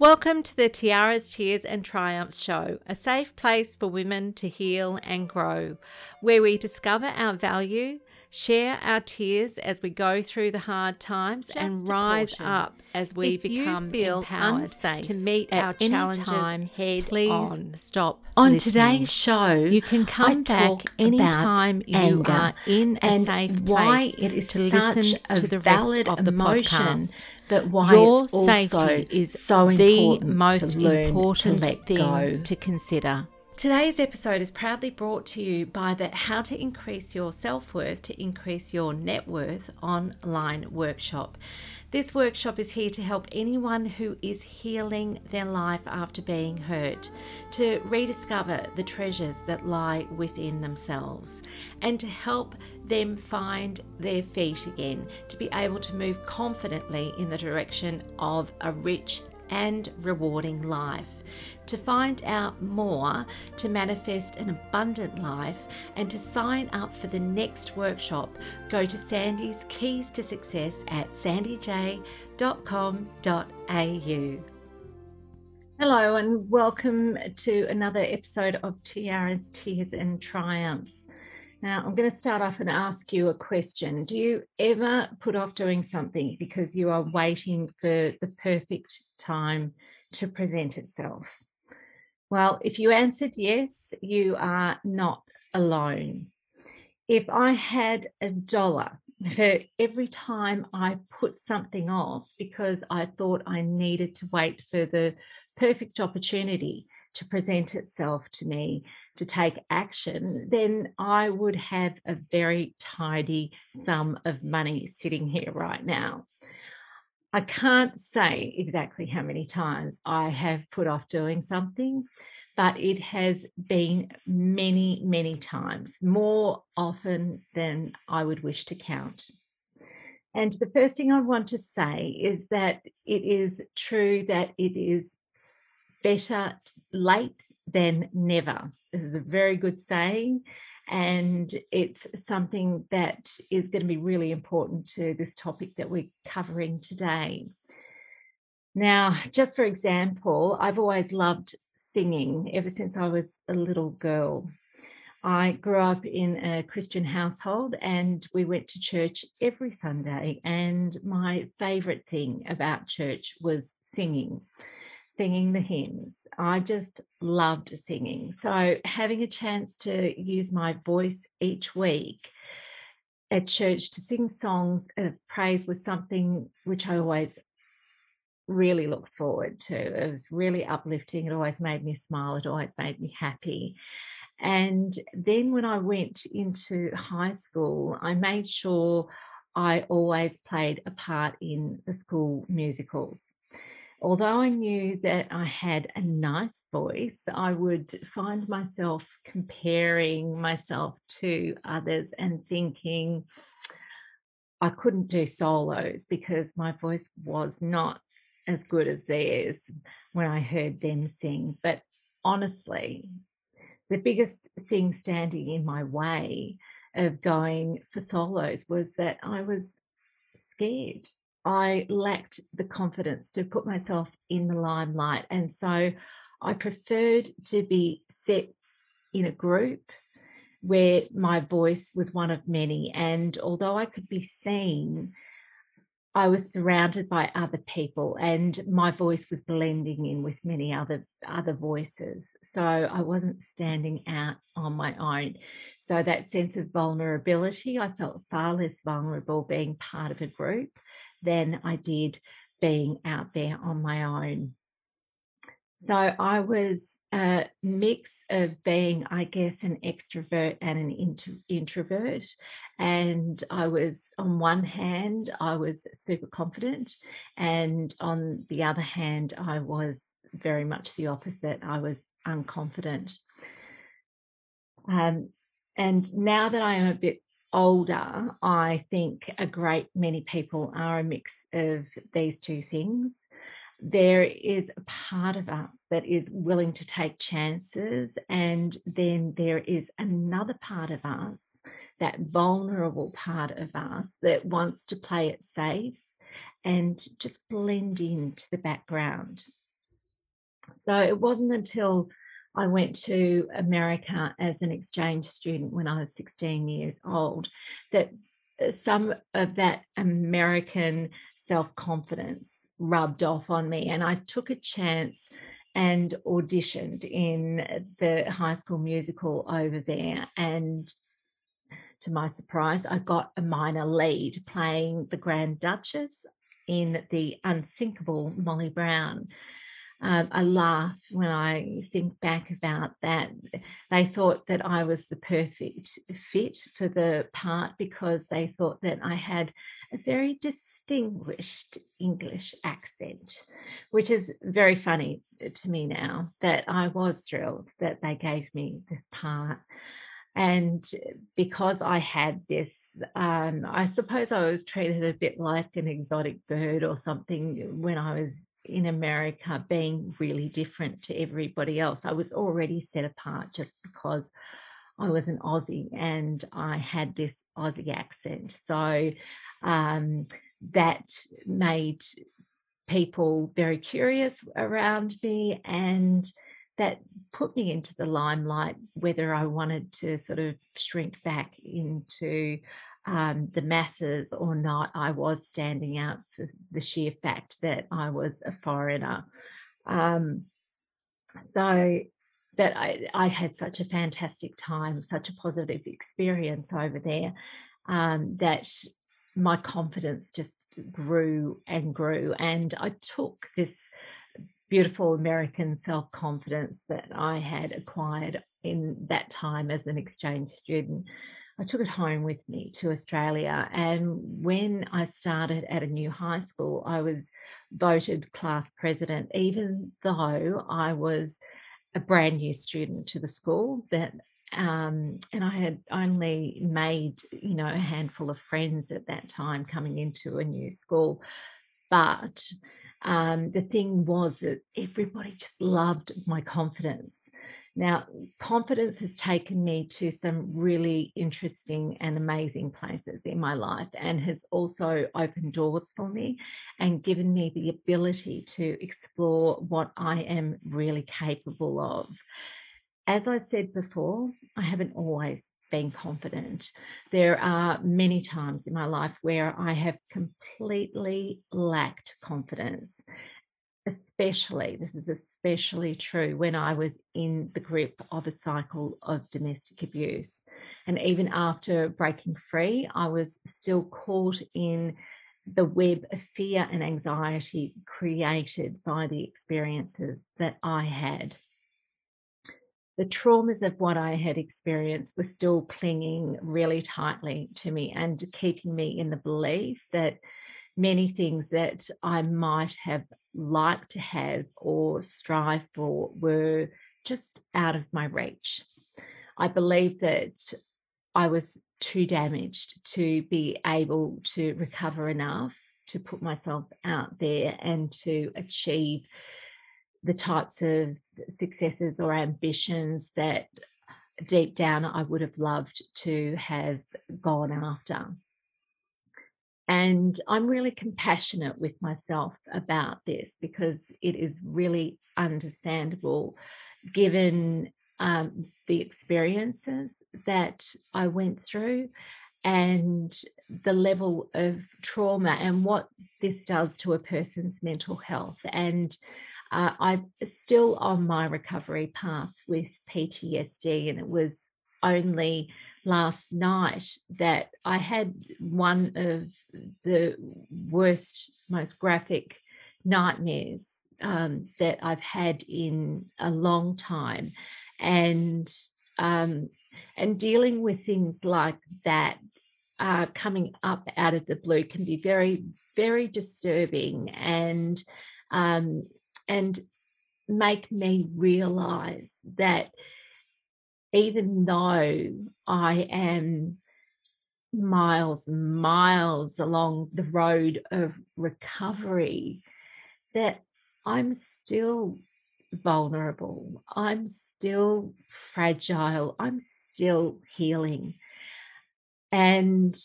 Welcome to the Tiaras, Tears and Triumphs show, a safe place for women to heal and grow, where we discover our value, share our tears as we go through the hard times, Just and rise portion. up as we If become feel empowered unsafe to meet at our any challenges time, head please on. stop. On listening. today's show, You can come I back anytime you are in a and safe why place it is to such listen a to the valid rest of the emotion, podcast. but why Your it's also safety is so the important most to learn important to let thing go. to consider. Today's episode is proudly brought to you by the How to Increase Your Self Worth to Increase Your Net Worth online workshop. This workshop is here to help anyone who is healing their life after being hurt to rediscover the treasures that lie within themselves and to help them find their feet again, to be able to move confidently in the direction of a rich and rewarding life. To find out more, to manifest an abundant life, and to sign up for the next workshop, go to Sandy's Keys to Success at sandyj.com.au. Hello, and welcome to another episode of Tiara's Tears and Triumphs. Now, I'm going to start off and ask you a question. Do you ever put off doing something because you are waiting for the perfect time to present itself? Well, if you answered yes, you are not alone. If I had a dollar for every time I put something off because I thought I needed to wait for the perfect opportunity to present itself to me to take action, then I would have a very tidy sum of money sitting here right now. I can't say exactly how many times I have put off doing something, but it has been many, many times, more often than I would wish to count. And the first thing I want to say is that it is true that it is better late than never. This is a very good saying, and it's something that is going to be really important to this topic that we're covering today. Now, just for example, I've always loved singing ever since I was a little girl. I grew up in a Christian household and we went to church every Sunday. And my favorite thing about church was singing, singing the hymns. I just loved singing. So, having a chance to use my voice each week at church to sing songs of praise was something which I always really looked forward to. It was really uplifting. It always made me smile. It always made me happy. And then when I went into high school, I made sure I always played a part in the school musicals. Although I knew that I had a nice voice, I would find myself comparing myself to others and thinking I couldn't do solos because my voice was not as good as theirs when I heard them sing. But honestly, the biggest thing standing in my way of going for solos was that I was scared. I lacked the confidence to put myself in the limelight. And so I preferred to be set in a group where my voice was one of many. And although I could be seen, I was surrounded by other people and my voice was blending in with many other other voices. So I wasn't standing out on my own. So that sense of vulnerability, I felt far less vulnerable being part of a group than I did being out there on my own. So I was a mix of being, I guess, an extrovert and an intro- introvert. And I was, on one hand, I was super confident. And on the other hand, I was very much the opposite. I was unconfident. Um, and now that I am a bit older, I think a great many people are a mix of these two things there is a part of us that is willing to take chances, and then there is another part of us, that vulnerable part of us, that wants to play it safe and just blend into the background. So it wasn't until I went to America as an exchange student when I was 16 years old that uh, some of that American self confidence rubbed off on me. And I took a chance and auditioned in the high school musical over there. And to my surprise, I got a minor lead playing the Grand Duchess in the unsinkable Molly Brown. Um, I laugh when I think back about that. They thought that I was the perfect fit for the part because they thought that I had a very distinguished English accent, which is very funny to me now that I was thrilled that they gave me this part. And because I had this, um, I suppose I was treated a bit like an exotic bird or something when I was in America, being really different to everybody else. I was already set apart just because I was an Aussie and I had this Aussie accent. So um, that made people very curious around me and that put me into the limelight, whether I wanted to sort of shrink back into um, the masses or not, I was standing out for the sheer fact that I was a foreigner. Um, so, but I, I had such a fantastic time, such a positive experience over there um, that my confidence just grew and grew. And I took this beautiful American self confidence that I had acquired in that time as an exchange student. I took it home with me to Australia. And when I started at a new high school, I was voted class president, even though I was a brand new student to the school that um, and I had only made, you know, a handful of friends at that time coming into a new school. But um, the thing was that everybody just loved my confidence. Now, confidence has taken me to some really interesting and amazing places in my life and has also opened doors for me and given me the ability to explore what I am really capable of as I said before, I haven't always been confident. There are many times in my life where I have completely lacked confidence, especially, this is especially true when I was in the grip of a cycle of domestic abuse. And even after breaking free, I was still caught in the web of fear and anxiety created by the experiences that I had the traumas of what I had experienced were still clinging really tightly to me and keeping me in the belief that many things that I might have liked to have or strive for were just out of my reach. I believe that I was too damaged to be able to recover enough to put myself out there and to achieve the types of successes or ambitions that deep down I would have loved to have gone after. And I'm really compassionate with myself about this because it is really understandable given um, the experiences that I went through and the level of trauma and what this does to a person's mental health. And uh, I'm still on my recovery path with PTSD, and it was only last night that I had one of the worst, most graphic nightmares um, that I've had in a long time, and um, and dealing with things like that uh, coming up out of the blue can be very, very disturbing. And um, and make me realize that even though I am miles and miles along the road of recovery, that I'm still vulnerable, I'm still fragile, I'm still healing. And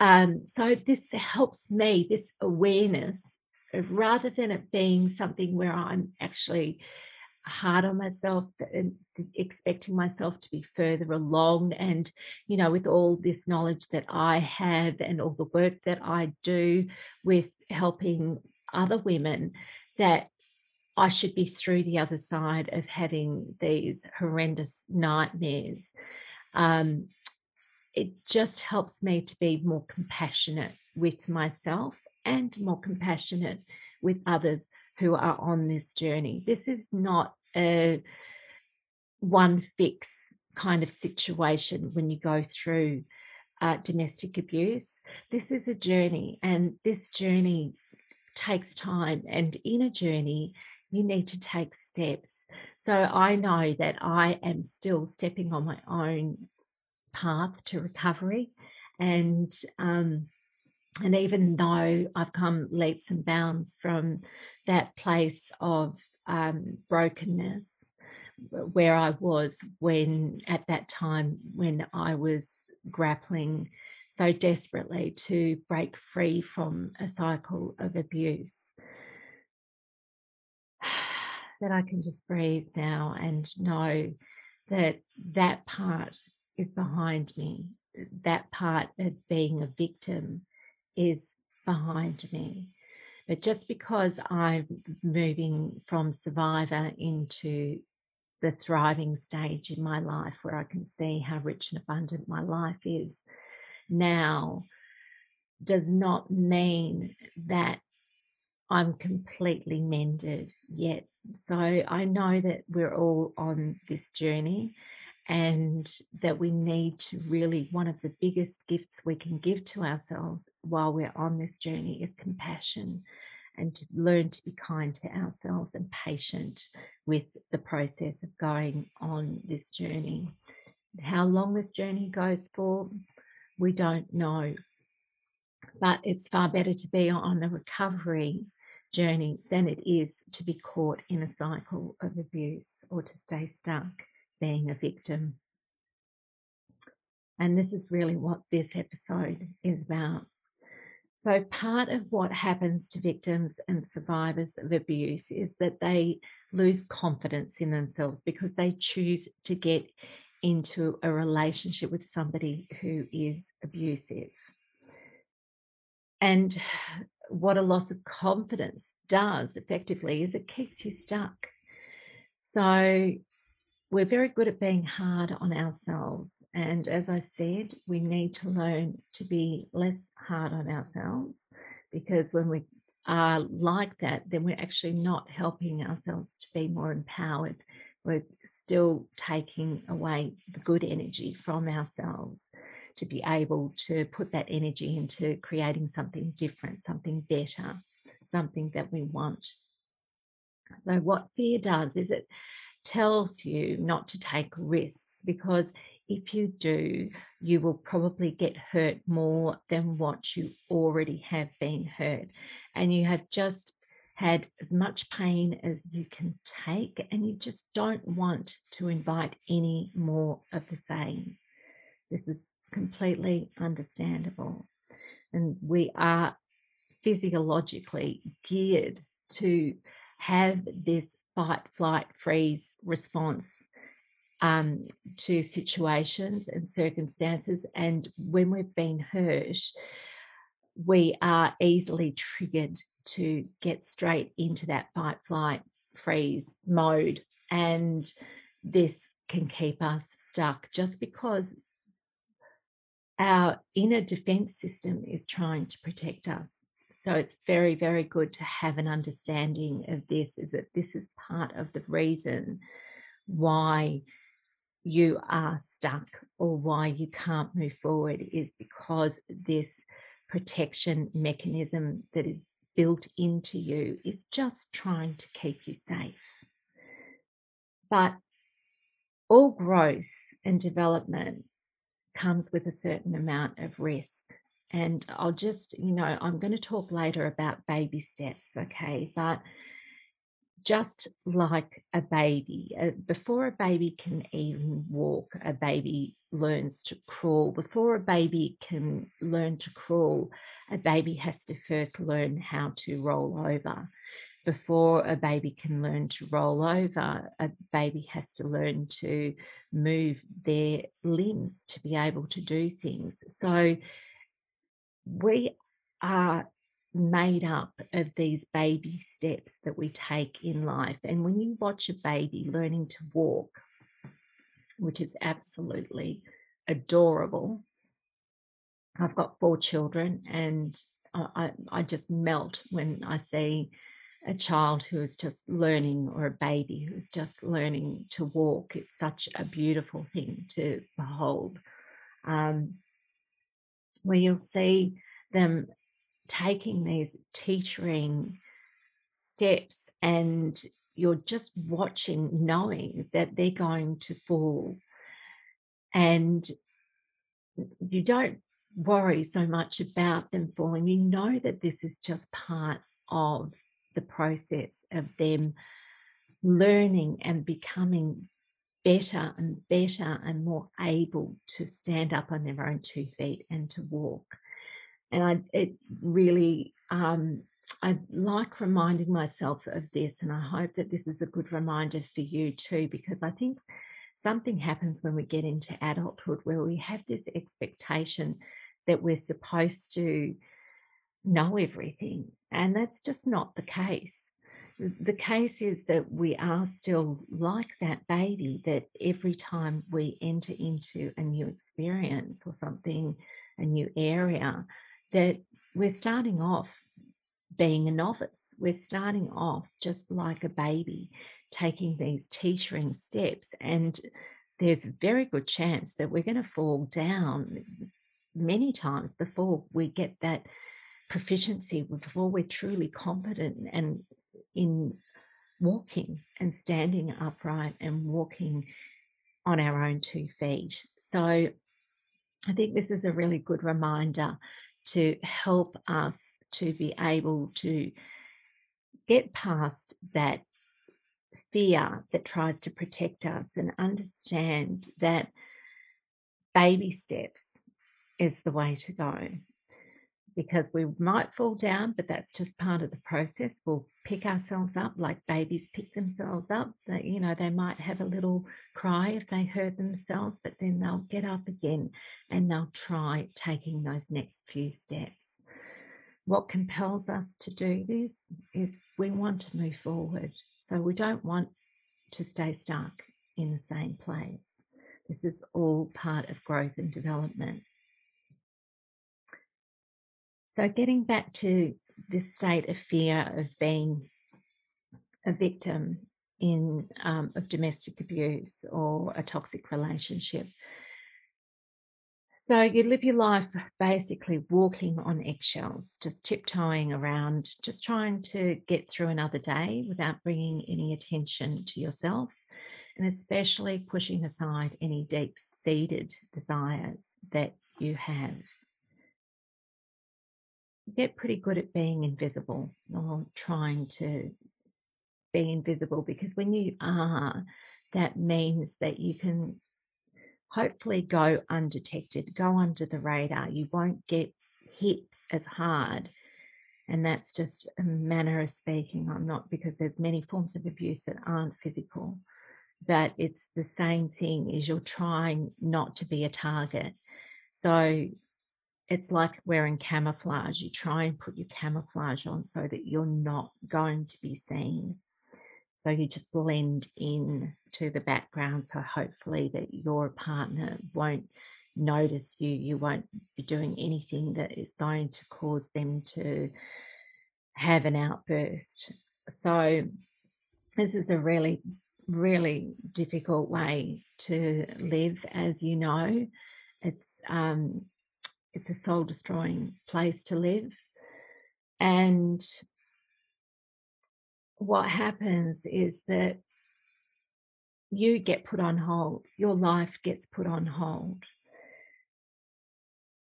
um, so this helps me, this awareness rather than it being something where I'm actually hard on myself expecting myself to be further along and you know with all this knowledge that I have and all the work that I do with helping other women that I should be through the other side of having these horrendous nightmares. Um, it just helps me to be more compassionate with myself and more compassionate with others who are on this journey. This is not a one fix kind of situation when you go through uh, domestic abuse. This is a journey, and this journey takes time. And in a journey, you need to take steps. So I know that I am still stepping on my own path to recovery, and um, and even though I've come leaps and bounds from that place of um, brokenness where I was when at that time when I was grappling so desperately to break free from a cycle of abuse that I can just breathe now and know that that part is behind me. That part of being a victim is behind me. But just because I'm moving from survivor into the thriving stage in my life where I can see how rich and abundant my life is now does not mean that I'm completely mended yet. So I know that we're all on this journey and that we need to really, one of the biggest gifts we can give to ourselves while we're on this journey is compassion and to learn to be kind to ourselves and patient with the process of going on this journey. How long this journey goes for, we don't know. But it's far better to be on a recovery journey than it is to be caught in a cycle of abuse or to stay stuck being a victim. And this is really what this episode is about. So, part of what happens to victims and survivors of abuse is that they lose confidence in themselves because they choose to get into a relationship with somebody who is abusive. And what a loss of confidence does effectively is it keeps you stuck. So, we're very good at being hard on ourselves. And as I said, we need to learn to be less hard on ourselves because when we are like that, then we're actually not helping ourselves to be more empowered. We're still taking away the good energy from ourselves to be able to put that energy into creating something different, something better, something that we want. So, what fear does is it tells you not to take risks because if you do, you will probably get hurt more than what you already have been hurt. And you have just had as much pain as you can take, and you just don't want to invite any more of the same. This is completely understandable. And we are physiologically geared to have this fight, flight, freeze response um, to situations and circumstances. And when we've been hurt, we are easily triggered to get straight into that fight, flight, freeze mode. And this can keep us stuck just because our inner defense system is trying to protect us. So it's very, very good to have an understanding of this, is that this is part of the reason why you are stuck or why you can't move forward is because this protection mechanism that is built into you is just trying to keep you safe. But all growth and development comes with a certain amount of risk. And I'll just, you know, I'm going to talk later about baby steps, okay? But just like a baby. Uh, before a baby can even walk, a baby learns to crawl. Before a baby can learn to crawl, a baby has to first learn how to roll over. Before a baby can learn to roll over, a baby has to learn to move their limbs to be able to do things. So we are made up of these baby steps that we take in life. And when you watch a baby learning to walk, which is absolutely adorable, I've got four children and I, I just melt when I see a child who is just learning or a baby who is just learning to walk. It's such a beautiful thing to behold. Um, where you'll see them taking these teaching steps and you're just watching, knowing that they're going to fall. And you don't worry so much about them falling. You know that this is just part of the process of them learning and becoming better and better and more able to stand up on their own two feet and to walk and I it really um, I like reminding myself of this, and I hope that this is a good reminder for you too, because I think something happens when we get into adulthood where we have this expectation that we're supposed to know everything, and that's just not the case. The case is that we are still like that baby, that every time we enter into a new experience or something, a new area, that we're starting off being a novice. We're starting off just like a baby, taking these teetering steps. And there's a very good chance that we're going to fall down many times before we get that proficiency, before we're truly competent and in walking and standing upright and walking on our own two feet. So I think this is a really good reminder to help us to be able to get past that fear that tries to protect us and understand that baby steps is the way to go because we might fall down, but that's just part of the process. We'll pick ourselves up like babies pick themselves up. That you know, they might have a little cry if they hurt themselves, but then they'll get up again and they'll try taking those next few steps. What compels us to do this is we want to move forward. So we don't want to stay stuck in the same place. This is all part of growth and development. So, getting back to this state of fear of being a victim in um, of domestic abuse or a toxic relationship. So you live your life basically walking on eggshells, just tiptoeing around, just trying to get through another day without bringing any attention to yourself, and especially pushing aside any deep seated desires that you have get pretty good at being invisible or trying to be invisible because when you are, that means that you can hopefully go undetected, go under the radar. You won't get hit as hard. And that's just a manner of speaking. I'm not because there's many forms of abuse that aren't physical, but it's the same thing is you're trying not to be a target. So it's like wearing camouflage. You try and put your camouflage on so that you're not going to be seen. So you just blend in to the background. So hopefully that your partner won't notice you. You won't be doing anything that is going to cause them to have an outburst. So this is a really, really difficult way to live, as you know. It's um, it's a soul destroying place to live. And what happens is that you get put on hold, your life gets put on hold.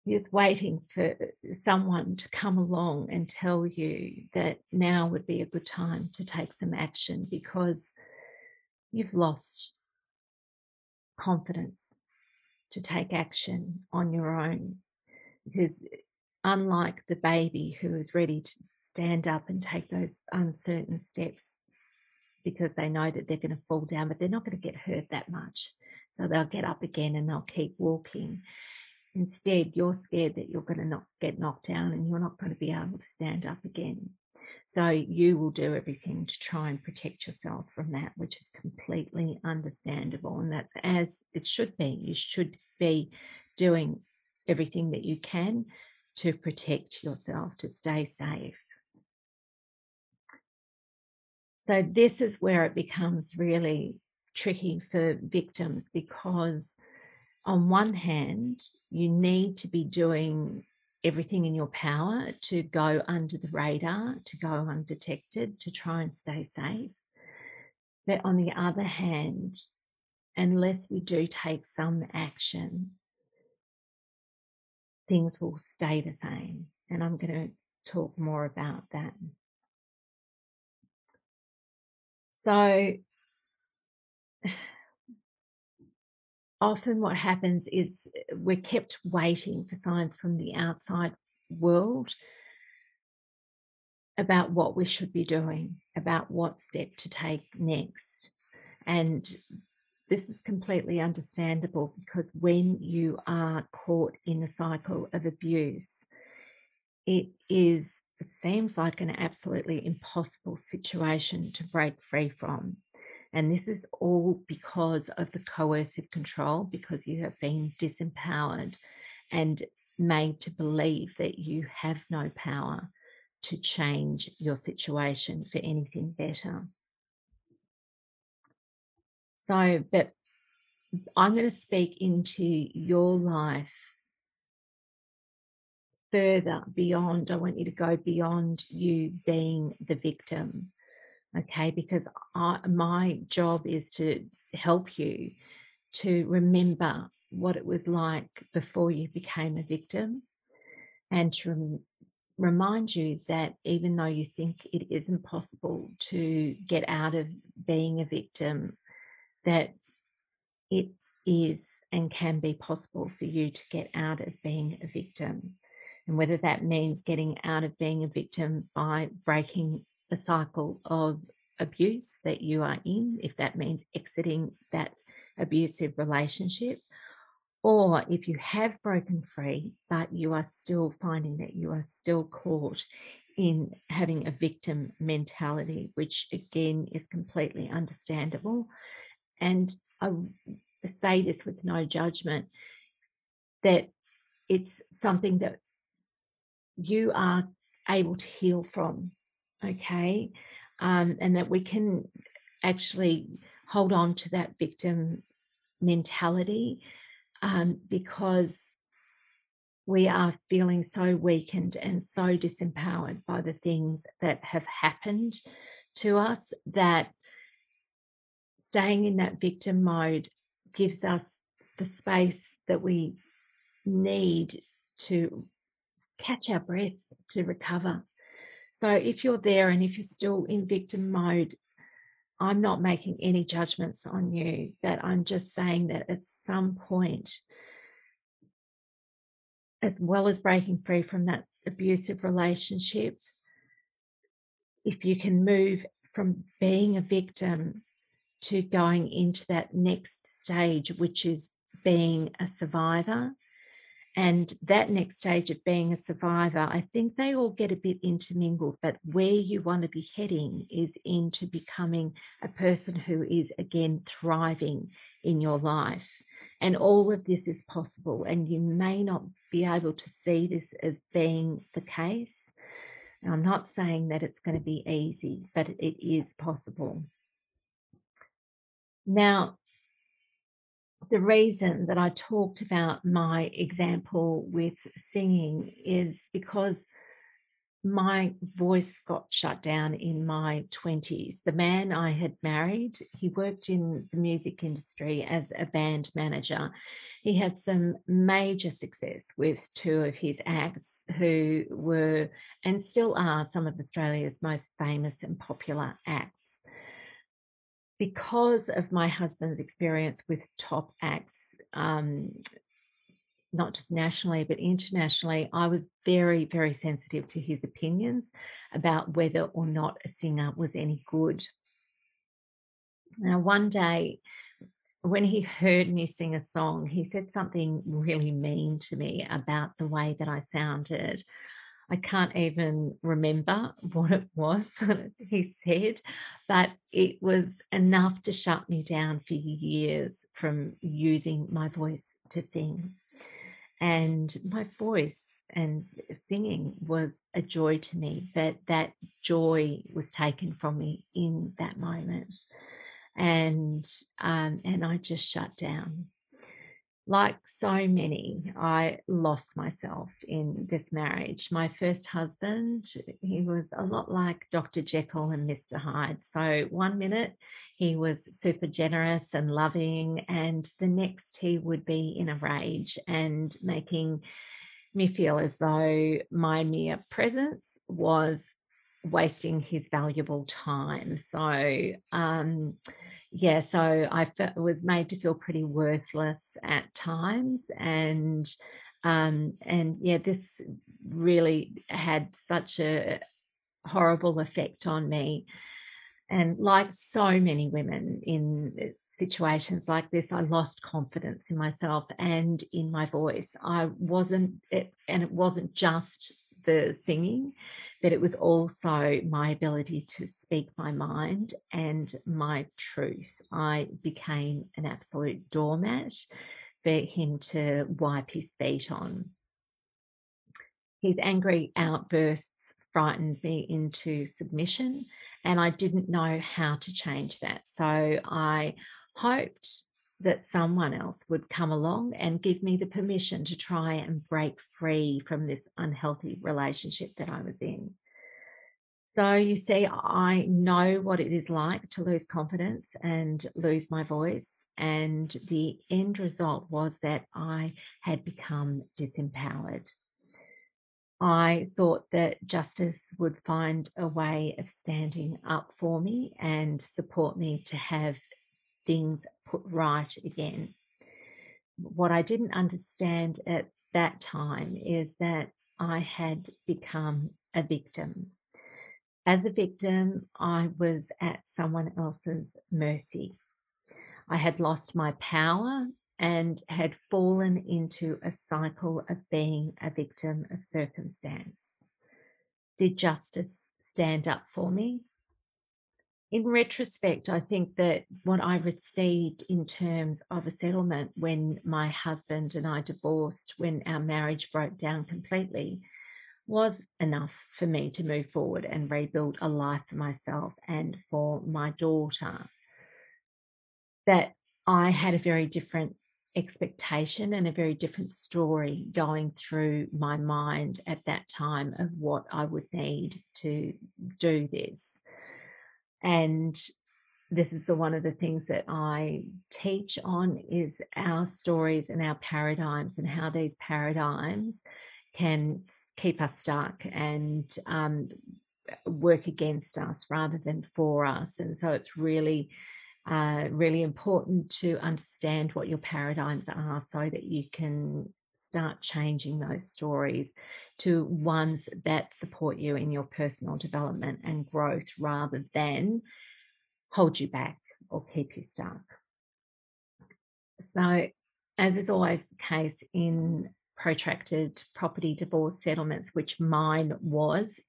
you're just waiting for someone to come along and tell you that now would be a good time to take some action because you've lost confidence to take action on your own. Because unlike the baby who is ready to stand up and take those uncertain steps because they know that they're going to fall down, but they're not going to get hurt that much. So they'll get up again and they'll keep walking. Instead, you're scared that you're going to not get knocked down and you're not going to be able to stand up again. So you will do everything to try and protect yourself from that, which is completely understandable. And that's as it should be. You should be doing everything that you can to protect yourself, to stay safe. So, this is where it becomes really tricky for victims because on one hand, you need to be doing everything in your power to go under the radar, to go undetected, to try and stay safe. But on the other hand, unless we do take some action, things will stay the same. And I'm going to talk more about that. So, often what happens is we're kept waiting for signs from the outside world about what we should be doing, about what step to take next. And this is completely understandable because when you are caught in a cycle of abuse, it is it seems like an absolutely impossible situation to break free from. And this is all because of the coercive control, because you have been disempowered and made to believe that you have no power to change your situation for anything better. So, but I'm going to speak into your life further beyond. I want you to go beyond you being the victim okay because I, my job is to help you to remember what it was like before you became a victim and to rem- remind you that even though you think it isn't possible to get out of being a victim that it is and can be possible for you to get out of being a victim and whether that means getting out of being a victim by breaking the cycle of abuse that you are in, if that means exiting that abusive relationship, or if you have broken free, but you are still finding that you are still caught in having a victim mentality, which again is completely understandable. And I say this with no judgment that it's something that you are able to heal from okay? Um, and that we can actually hold on to that victim mentality um, because we are feeling so weakened and so disempowered by the things that have happened to us that staying in that victim mode gives us the space that we need to catch our breath to recover. So if you're there and if you're still in victim mode, I'm not making any judgments on you, but I'm just saying that at some point, as well as breaking free from that abusive relationship, if you can move from being a victim to going into that next stage, which is being a survivor, and that next stage of being a survivor, I think they all get a bit intermingled, but where you want to be heading is into becoming a person who is again thriving in your life. And all of this is possible, and you may not be able to see this as being the case. I'm not saying that it's going to be easy, but it is possible. Now, the reason that I talked about my example with singing is because my voice got shut down in my 20s. The man I had married, he worked in the music industry as a band manager. he had some major success with two of his acts who were and still are some of Australia's most famous and popular acts. Because of my husband's experience with top acts, um, not just nationally, but internationally, I was very, very sensitive to his opinions about whether or not a singer was any good. Now, one day, when he heard me sing a song, he said something really mean to me about the way that I sounded. I can't even remember what it was he said, but it was enough to shut me down for years from using my voice to sing. And my voice and singing was a joy to me, but that joy was taken from me in that moment and um, and I just shut down. Like so many, I lost myself in this marriage. My first husband, he was a lot like Dr. Jekyll and Mr. Hyde. So one minute he was super generous and loving, and the next he would be in a rage and making me feel as though my mere presence was wasting his valuable time. So, um, yeah, so I was made to feel pretty worthless at times, and um, and yeah, this really had such a horrible effect on me. And like so many women in uh, situations like this, I lost confidence in myself and in my voice. I wasn't, it, and it wasn't just the singing but it was also my ability to speak my mind and my truth. I became an absolute doormat for him to wipe his feet on. His angry outbursts frightened me into submission, and I didn't know how to change that. So I hoped that someone else would come along and give me the permission to try and break free from this unhealthy relationship that I was in. So you see, I know what it is like to lose confidence and lose my voice. And the end result was that I had become disempowered. I thought that justice would find a way of standing up for me and support me to have things put right again. What I didn't understand at that time is that I had become a victim. As a victim, I was at someone else's mercy. I had lost my power and had fallen into a cycle of being a victim of circumstance. Did justice stand up for me? In retrospect, I think that what I received in terms of a settlement when my husband and I divorced, when our marriage broke down completely, was enough for me to move forward and rebuild a life for myself and for my daughter. That I had a very different expectation and a very different story going through my mind at that time of what I would need to do this. And this is one of the things that I teach on is our stories and our paradigms and how these paradigms can keep us stuck and um, work against us rather than for us. And so it's really, uh, really important to understand what your paradigms are so that you can start changing those stories to ones that support you in your personal development and growth rather than hold you back or keep you stuck. So, as is always the case in protracted property divorce settlements, which mine was,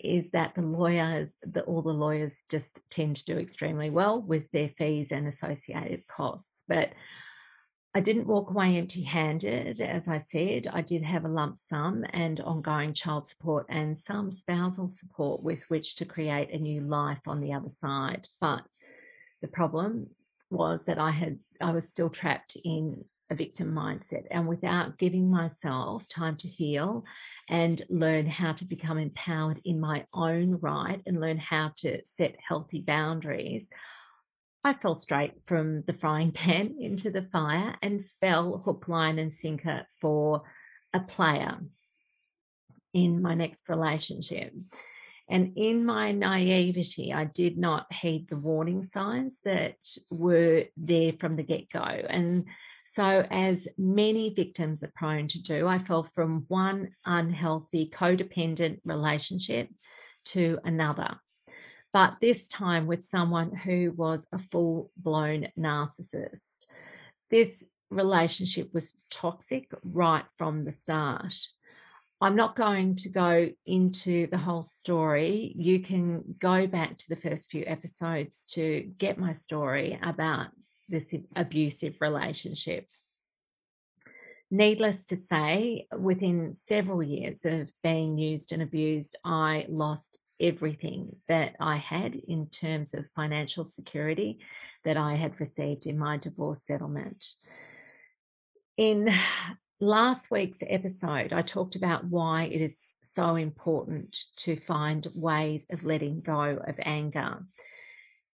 is that the lawyers, the, all the lawyers just tend to do extremely well with their fees and associated costs. But I didn't walk away empty handed. As I said, I did have a lump sum and ongoing child support and some spousal support with which to create a new life on the other side. But the problem was that I had, I was still trapped in a victim mindset and without giving myself time to heal and learn how to become empowered in my own right and learn how to set healthy boundaries I fell straight from the frying pan into the fire and fell hook, line, and sinker for a player in my next relationship. And in my naivety, I did not heed the warning signs that were there from the get go. And so, as many victims are prone to do, I fell from one unhealthy codependent relationship to another, but this time with someone who was a full blown narcissist. This relationship was toxic right from the start. I'm not going to go into the whole story. You can go back to the first few episodes to get my story about this abusive relationship. Needless to say, within several years of being used and abused, I lost everything that I had in terms of financial security that I had received in my divorce settlement. In last week's episode, I talked about why it is so important to find ways of letting go of anger.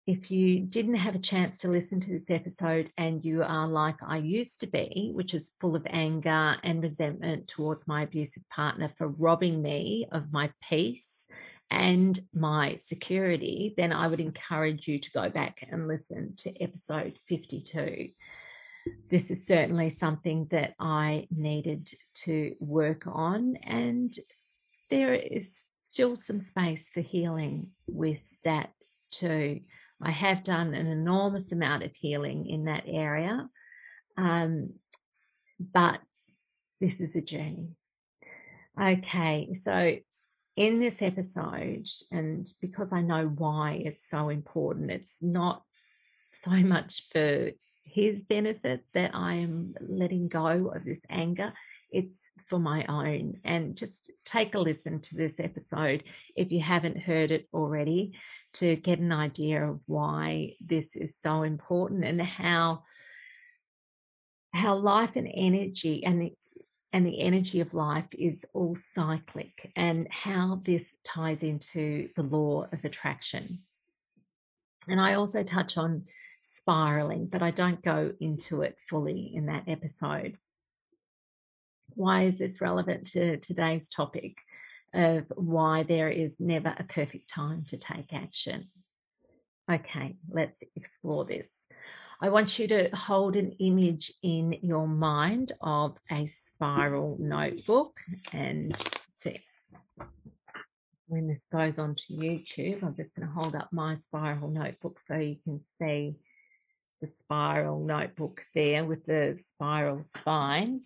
If you didn't have a chance to listen to this episode and you are like I used to be, which is full of anger and resentment towards my abusive partner for robbing me of my peace and my security, then I would encourage you to go back and listen to episode 52 this is certainly something that I needed to work on, and there is still some space for healing with that too. I have done an enormous amount of healing in that area, um, but this is a journey. Okay, so in this episode, and because I know why it's so important, it's not so much for his benefit that I am letting go of this anger. It's for my own. And just take a listen to this episode if you haven't heard it already to get an idea of why this is so important and how how life and energy and the, and the energy of life is all cyclic and how this ties into the law of attraction. And I also touch on spiraling, but I don't go into it fully in that episode. Why is this relevant to today's topic of why there is never a perfect time to take action? Okay, let's explore this. I want you to hold an image in your mind of a spiral notebook. And when this goes onto YouTube, I'm just going to hold up my spiral notebook so you can see the spiral notebook there with the spiral spine.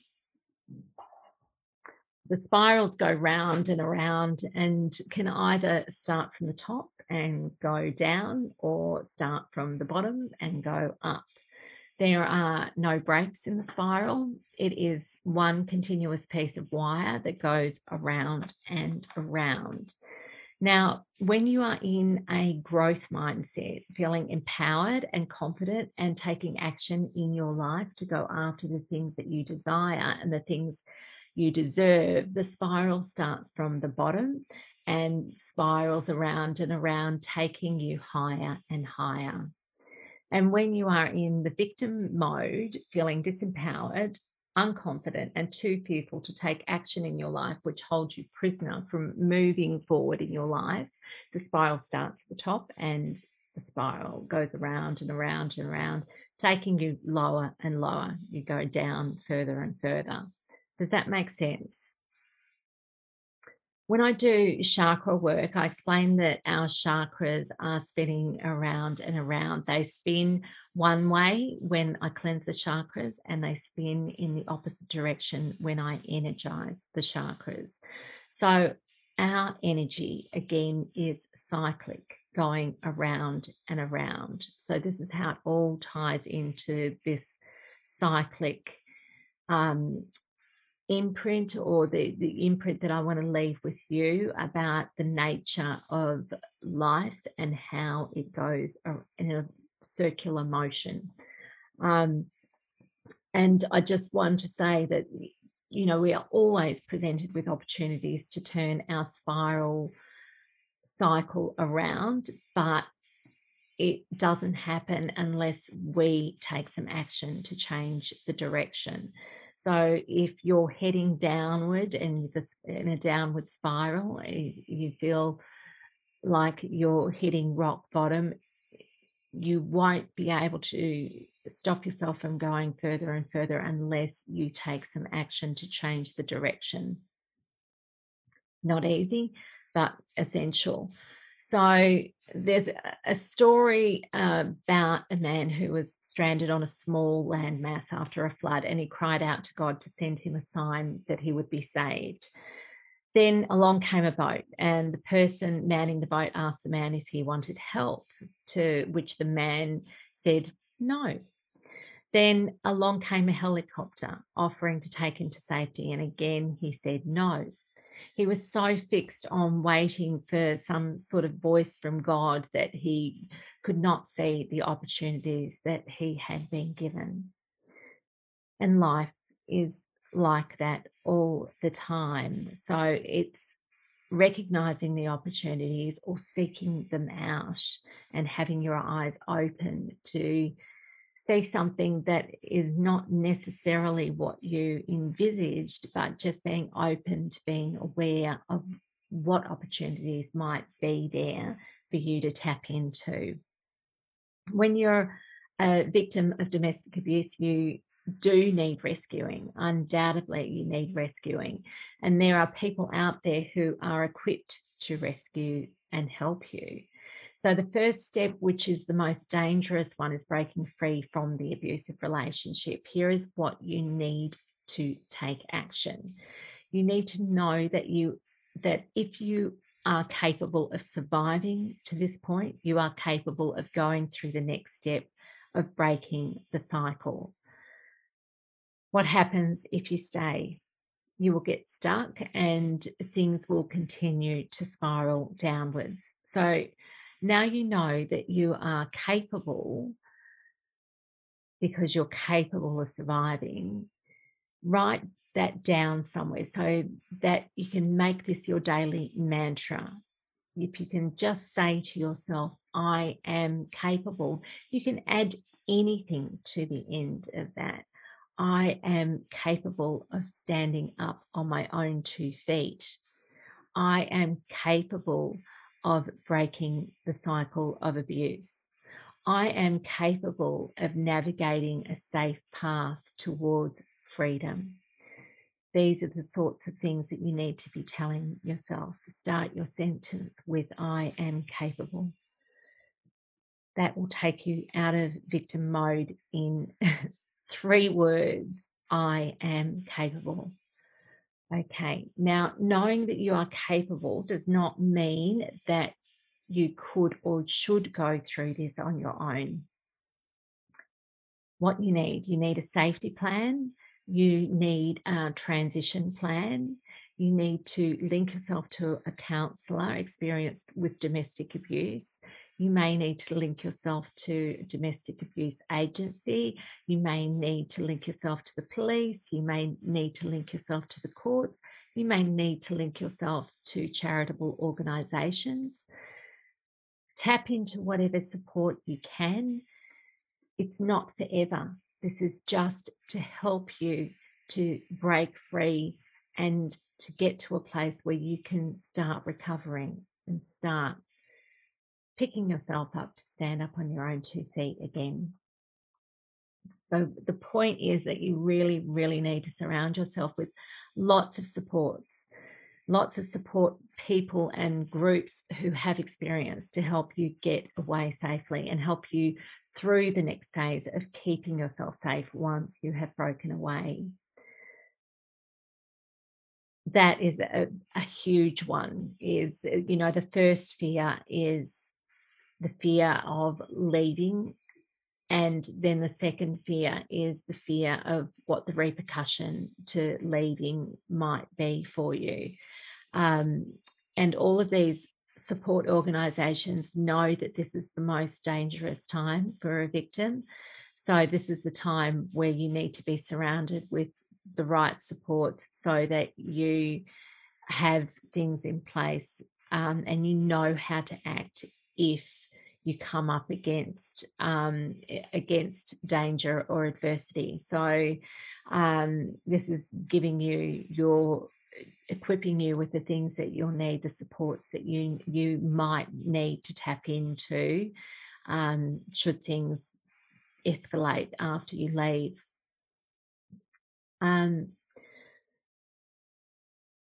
The spirals go round and around and can either start from the top and go down or start from the bottom and go up. There are no breaks in the spiral. It is one continuous piece of wire that goes around and around. Now, when you are in a growth mindset, feeling empowered and confident and taking action in your life to go after the things that you desire and the things you deserve, the spiral starts from the bottom and spirals around and around, taking you higher and higher. And when you are in the victim mode, feeling disempowered, unconfident and too fearful to take action in your life, which holds you prisoner from moving forward in your life, the spiral starts at the top and the spiral goes around and around and around, taking you lower and lower. You go down further and further. Does that make sense? When I do chakra work, I explain that our chakras are spinning around and around. They spin one way when I cleanse the chakras, and they spin in the opposite direction when I energize the chakras. So, our energy again is cyclic, going around and around. So, this is how it all ties into this cyclic um, imprint or the, the imprint that I want to leave with you about the nature of life and how it goes in a circular motion. Um, and I just want to say that, you know, we are always presented with opportunities to turn our spiral cycle around, but it doesn't happen unless we take some action to change the direction. So if you're heading downward and you're in a downward spiral, eh, you feel like you're hitting rock bottom, you won't be able to stop yourself from going further and further unless you take some action to change the direction. Not easy, but essential. So there's a story about a man who was stranded on a small landmass after a flood, and he cried out to God to send him a sign that he would be saved. Then along came a boat, and the person manning the boat asked the man if he wanted help, to which the man said no. Then along came a helicopter offering to take him to safety, and again he said no he was so fixed on waiting for some sort of voice from God that he could not see the opportunities that he had been given. And life is like that all the time. So it's recognizing the opportunities or seeking them out and having your eyes open to see something that is not necessarily what you envisaged, but just being open to being aware of what opportunities might be there for you to tap into. When you're a victim of domestic abuse, you do need rescuing. Undoubtedly, you need rescuing. And there are people out there who are equipped to rescue and help you. So, the first step, which is the most dangerous one, is breaking free from the abusive relationship. Here is what you need to take action. You need to know that you that if you are capable of surviving to this point, you are capable of going through the next step of breaking the cycle. What happens if you stay? You will get stuck and things will continue to spiral downwards. So, now you know that you are capable because you're capable of surviving. Write that down somewhere so that you can make this your daily mantra. If you can just say to yourself, I am capable, you can add anything to the end of that. I am capable of standing up on my own two feet. I am capable of breaking the cycle of abuse. I am capable of navigating a safe path towards freedom. These are the sorts of things that you need to be telling yourself. Start your sentence with I am capable. That will take you out of victim mode in three words I am capable. Okay, now knowing that you are capable does not mean that you could or should go through this on your own. What you need, you need a safety plan, you need a transition plan, you need to link yourself to a counsellor experienced with domestic abuse, you may need to link yourself to a domestic abuse agency. You may need to link yourself to the police. You may need to link yourself to the courts. You may need to link yourself to charitable organisations. Tap into whatever support you can. It's not forever. This is just to help you to break free and to get to a place where you can start recovering and start picking yourself up to stand up on your own two feet again. So the point is that you really, really need to surround yourself with lots of supports, lots of support people and groups who have experience to help you get away safely and help you through the next phase of keeping yourself safe once you have broken away. That is a, a huge one is, you know, the first fear is the fear of leaving. And then the second fear is the fear of what the repercussion to leaving might be for you. Um, and all of these support organisations know that this is the most dangerous time for a victim. So, this is the time where you need to be surrounded with the right supports so that you have things in place um, and you know how to act if you come up against um, against danger or adversity. So um, this is giving you your equipping you with the things that you'll need, the supports that you you might need to tap into um, should things escalate after you leave. Um,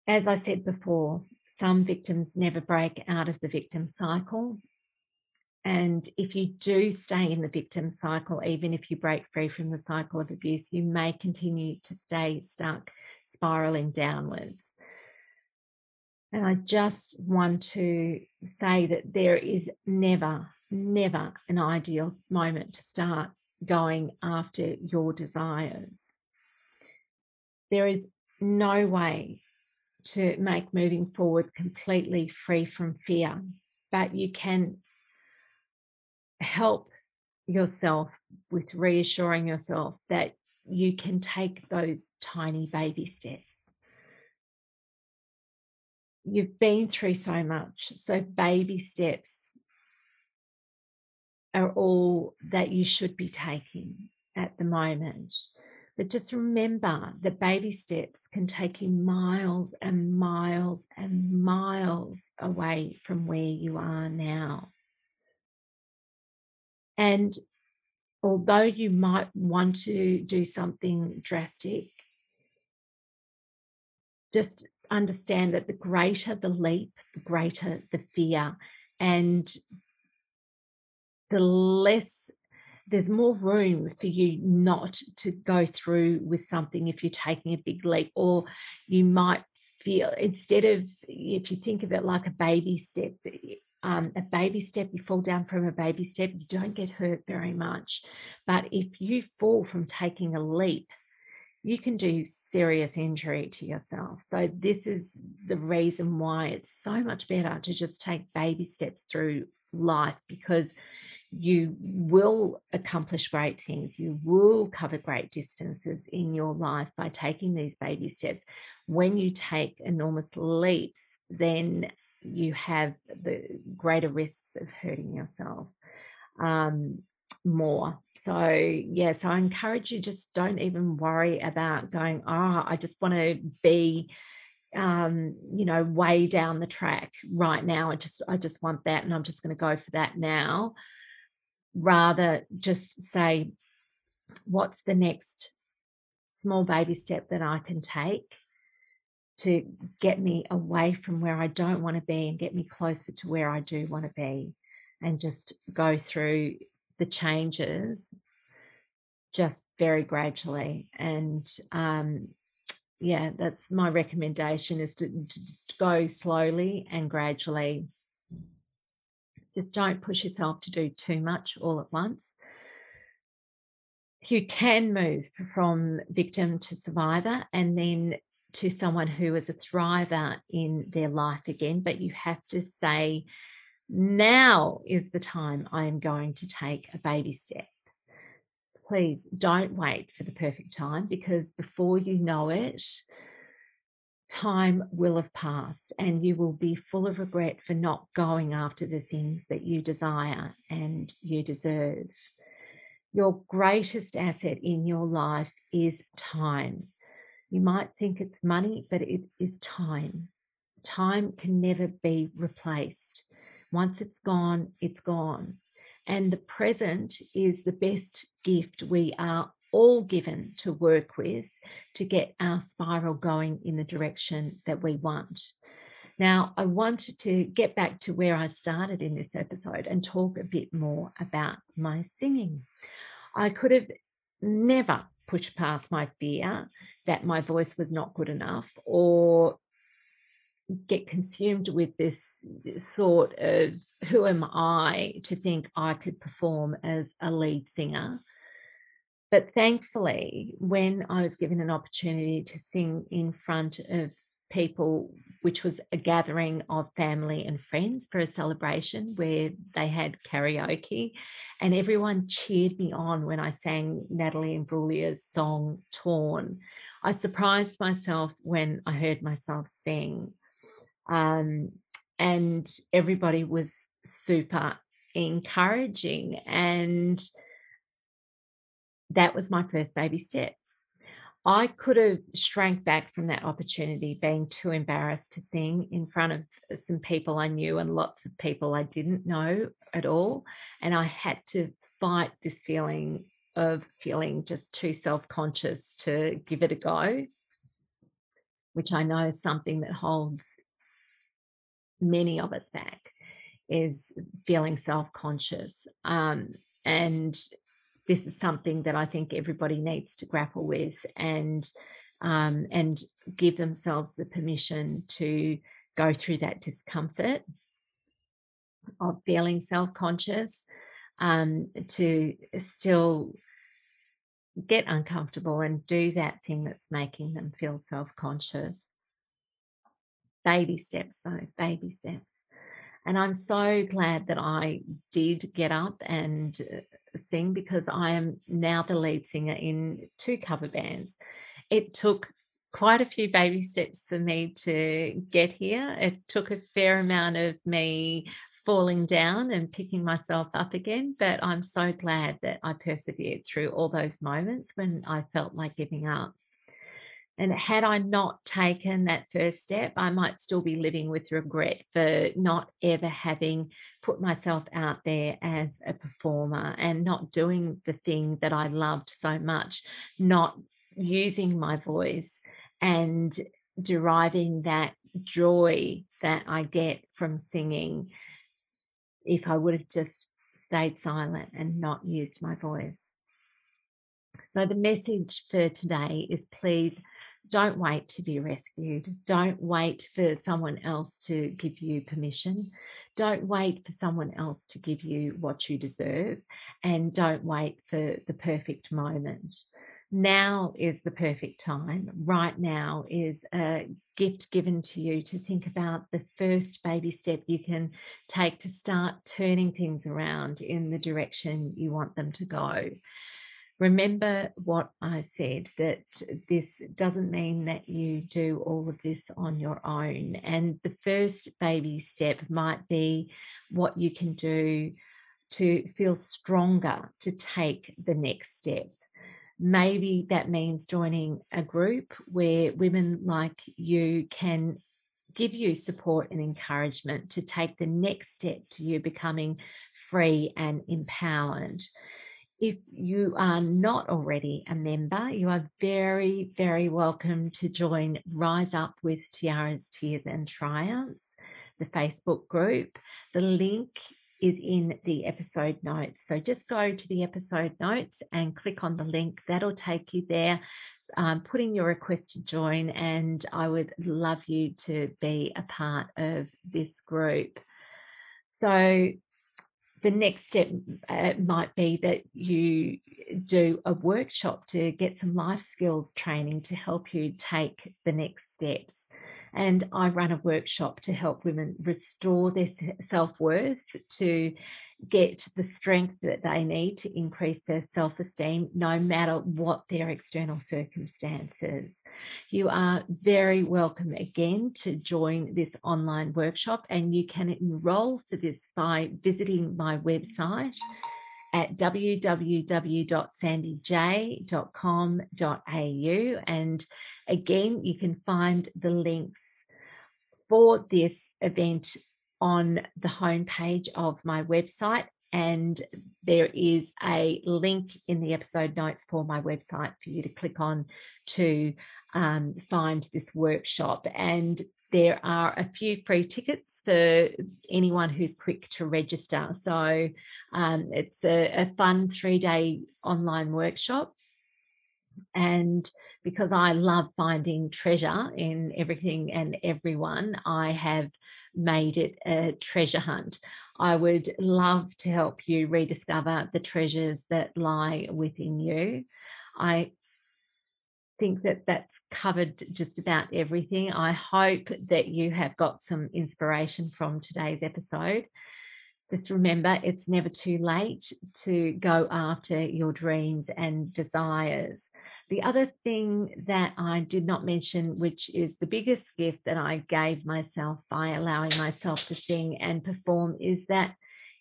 as I said before, some victims never break out of the victim cycle. And if you do stay in the victim cycle, even if you break free from the cycle of abuse, you may continue to stay stuck, spiraling downwards. And I just want to say that there is never, never an ideal moment to start going after your desires. There is no way to make moving forward completely free from fear, but you can help yourself with reassuring yourself that you can take those tiny baby steps. You've been through so much, so baby steps are all that you should be taking at the moment. But just remember that baby steps can take you miles and miles and miles away from where you are now. And although you might want to do something drastic, just understand that the greater the leap, the greater the fear, and the less there's more room for you not to go through with something if you're taking a big leap, or you might feel instead of if you think of it like a baby step, um, a baby step, you fall down from a baby step, you don't get hurt very much. But if you fall from taking a leap, you can do serious injury to yourself. So, this is the reason why it's so much better to just take baby steps through life because you will accomplish great things. You will cover great distances in your life by taking these baby steps. When you take enormous leaps, then you have the greater risks of hurting yourself um, more. So, yeah, so I encourage you just don't even worry about going, oh, I just want to be um you know way down the track right now i just i just want that and i'm just going to go for that now rather just say, what's the next small baby step that I can take to get me away from where I don't want to be and get me closer to where I do want to be, and just go through the changes just very gradually. And um, yeah, that's my recommendation is to, to just go slowly and gradually just don't push yourself to do too much all at once. You can move from victim to survivor and then to someone who is a thriver in their life again, but you have to say, now is the time I am going to take a baby step. Please don't wait for the perfect time because before you know it, time will have passed and you will be full of regret for not going after the things that you desire and you deserve. Your greatest asset in your life is time. You might think it's money, but it is time. Time can never be replaced. Once it's gone, it's gone. And the present is the best gift we are all given to work with to get our spiral going in the direction that we want. Now, I wanted to get back to where I started in this episode and talk a bit more about my singing. I could have never pushed past my fear that my voice was not good enough or get consumed with this sort of who am I to think I could perform as a lead singer but thankfully, when I was given an opportunity to sing in front of people, which was a gathering of family and friends for a celebration where they had karaoke, and everyone cheered me on when I sang Natalie Imbruglia's song Torn. I surprised myself when I heard myself sing. Um, and everybody was super encouraging. And that was my first baby step. I could have shrank back from that opportunity, being too embarrassed to sing in front of some people I knew and lots of people I didn't know at all. And I had to fight this feeling of feeling just too self conscious to give it a go, which I know is something that holds many of us back, is feeling self conscious. Um, and this is something that I think everybody needs to grapple with and um, and give themselves the permission to go through that discomfort of feeling self-conscious um, to still get uncomfortable and do that thing that's making them feel self-conscious baby steps though baby steps and i'm so glad that i did get up and uh, sing because I am now the lead singer in two cover bands. It took quite a few baby steps for me to get here. It took a fair amount of me falling down and picking myself up again, but I'm so glad that I persevered through all those moments when I felt like giving up. And had I not taken that first step, I might still be living with regret for not ever having put myself out there as a performer and not doing the thing that I loved so much, not using my voice and deriving that joy that I get from singing if I would have just stayed silent and not used my voice. So, the message for today is please don't wait to be rescued. Don't wait for someone else to give you permission. Don't wait for someone else to give you what you deserve. And don't wait for the perfect moment. Now is the perfect time. Right now is a gift given to you to think about the first baby step you can take to start turning things around in the direction you want them to go remember what I said that this doesn't mean that you do all of this on your own. And the first baby step might be what you can do to feel stronger to take the next step. Maybe that means joining a group where women like you can give you support and encouragement to take the next step to you becoming free and empowered if you are not already a member, you are very, very welcome to join Rise Up with Tiaras, Tears and Triumphs, the Facebook group. The link is in the episode notes. So just go to the episode notes and click on the link. That'll take you there. Um, put in your request to join, and I would love you to be a part of this group. So, the next step uh, might be that you do a workshop to get some life skills training to help you take the next steps. And I run a workshop to help women restore their self worth, to get the strength that they need to increase their self esteem, no matter what their external circumstances. You are very welcome again to join this online workshop, and you can enroll for this by visiting my website at www.sandyj.com.au. And again, you can find the links for this event on the homepage of my website. And there is a link in the episode notes for my website for you to click on to um, find this workshop. And there are a few free tickets for anyone who's quick to register. So um, it's a, a fun three day online workshop. And because I love finding treasure in everything and everyone, I have made it a treasure hunt. I would love to help you rediscover the treasures that lie within you. I think that that's covered just about everything. I hope that you have got some inspiration from today's episode just remember it's never too late to go after your dreams and desires. The other thing that I did not mention, which is the biggest gift that I gave myself by allowing myself to sing and perform, is that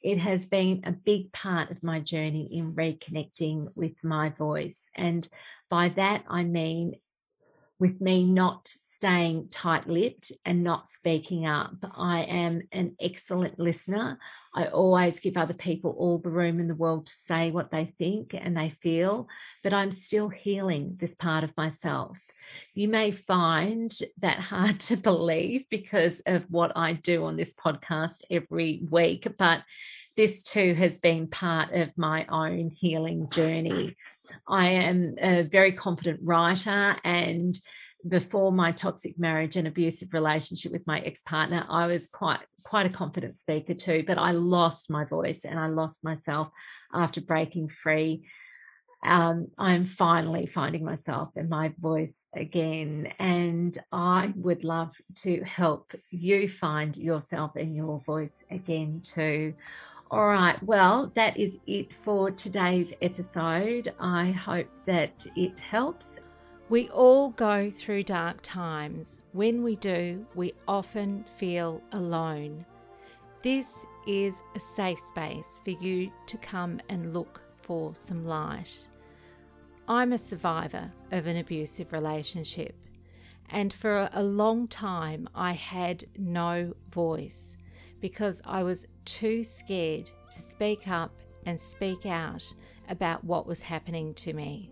it has been a big part of my journey in reconnecting with my voice. And by that, I mean with me not staying tight lipped and not speaking up. I am an excellent listener. I always give other people all the room in the world to say what they think and they feel, but I'm still healing this part of myself. You may find that hard to believe because of what I do on this podcast every week, but this too has been part of my own healing journey. I am a very confident writer and before my toxic marriage and abusive relationship with my ex-partner i was quite quite a confident speaker too but i lost my voice and i lost myself after breaking free um, I'm finally finding myself and my voice again. And I would love to help you find yourself and your voice again too. All right, well, that is it for today's episode. I hope that it helps. We all go through dark times. When we do, we often feel alone. This is a safe space for you to come and look for some light. I'm a survivor of an abusive relationship, and for a long time I had no voice because I was too scared to speak up and speak out about what was happening to me.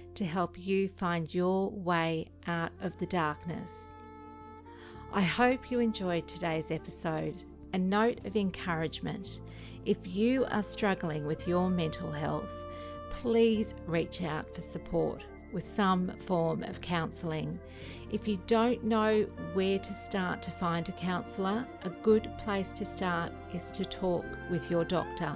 to help you find your way out of the darkness. I hope you enjoyed today's episode. A note of encouragement if you are struggling with your mental health, please reach out for support with some form of counselling. If you don't know where to start to find a counsellor, a good place to start is to talk with your doctor.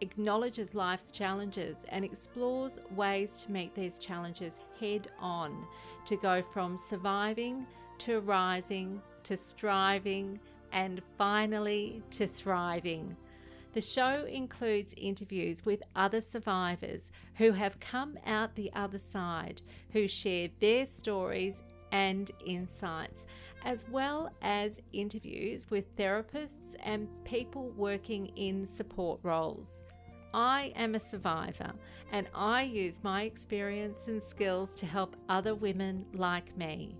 acknowledges life's challenges and explores ways to meet these challenges head on to go from surviving to rising to striving and finally to thriving. The show includes interviews with other survivors who have come out the other side, who share their stories and insights, as well as interviews with therapists and people working in support roles. I am a survivor and I use my experience and skills to help other women like me.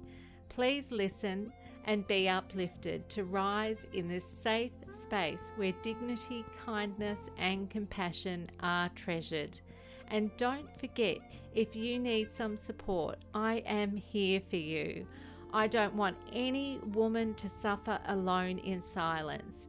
Please listen and be uplifted to rise in this safe space where dignity, kindness, and compassion are treasured. And don't forget, if you need some support, I am here for you. I don't want any woman to suffer alone in silence.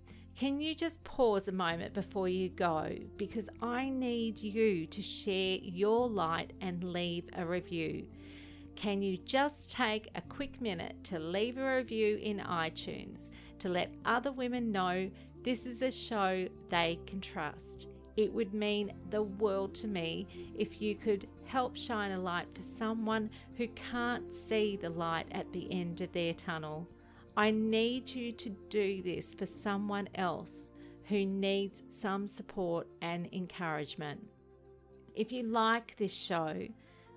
can you just pause a moment before you go? Because I need you to share your light and leave a review. can you just take a quick minute to leave a review in iTunes to let other women know this is a show they can trust? It would mean the world to me if you could help shine a light for someone who can't see the light at the end of their tunnel. I need you to do this for someone else who needs some support and encouragement. If you like this show,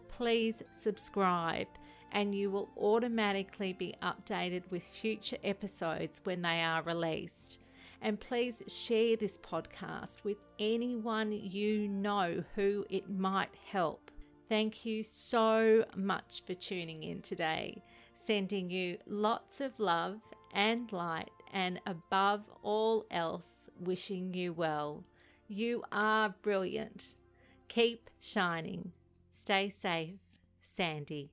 please subscribe and you will automatically be updated with future episodes when they are released. And please share this podcast with anyone you know who it might help. Thank you so much for tuning in today. Sending you lots of love and light, and above all else, wishing you well. You are brilliant. Keep shining. Stay safe, Sandy.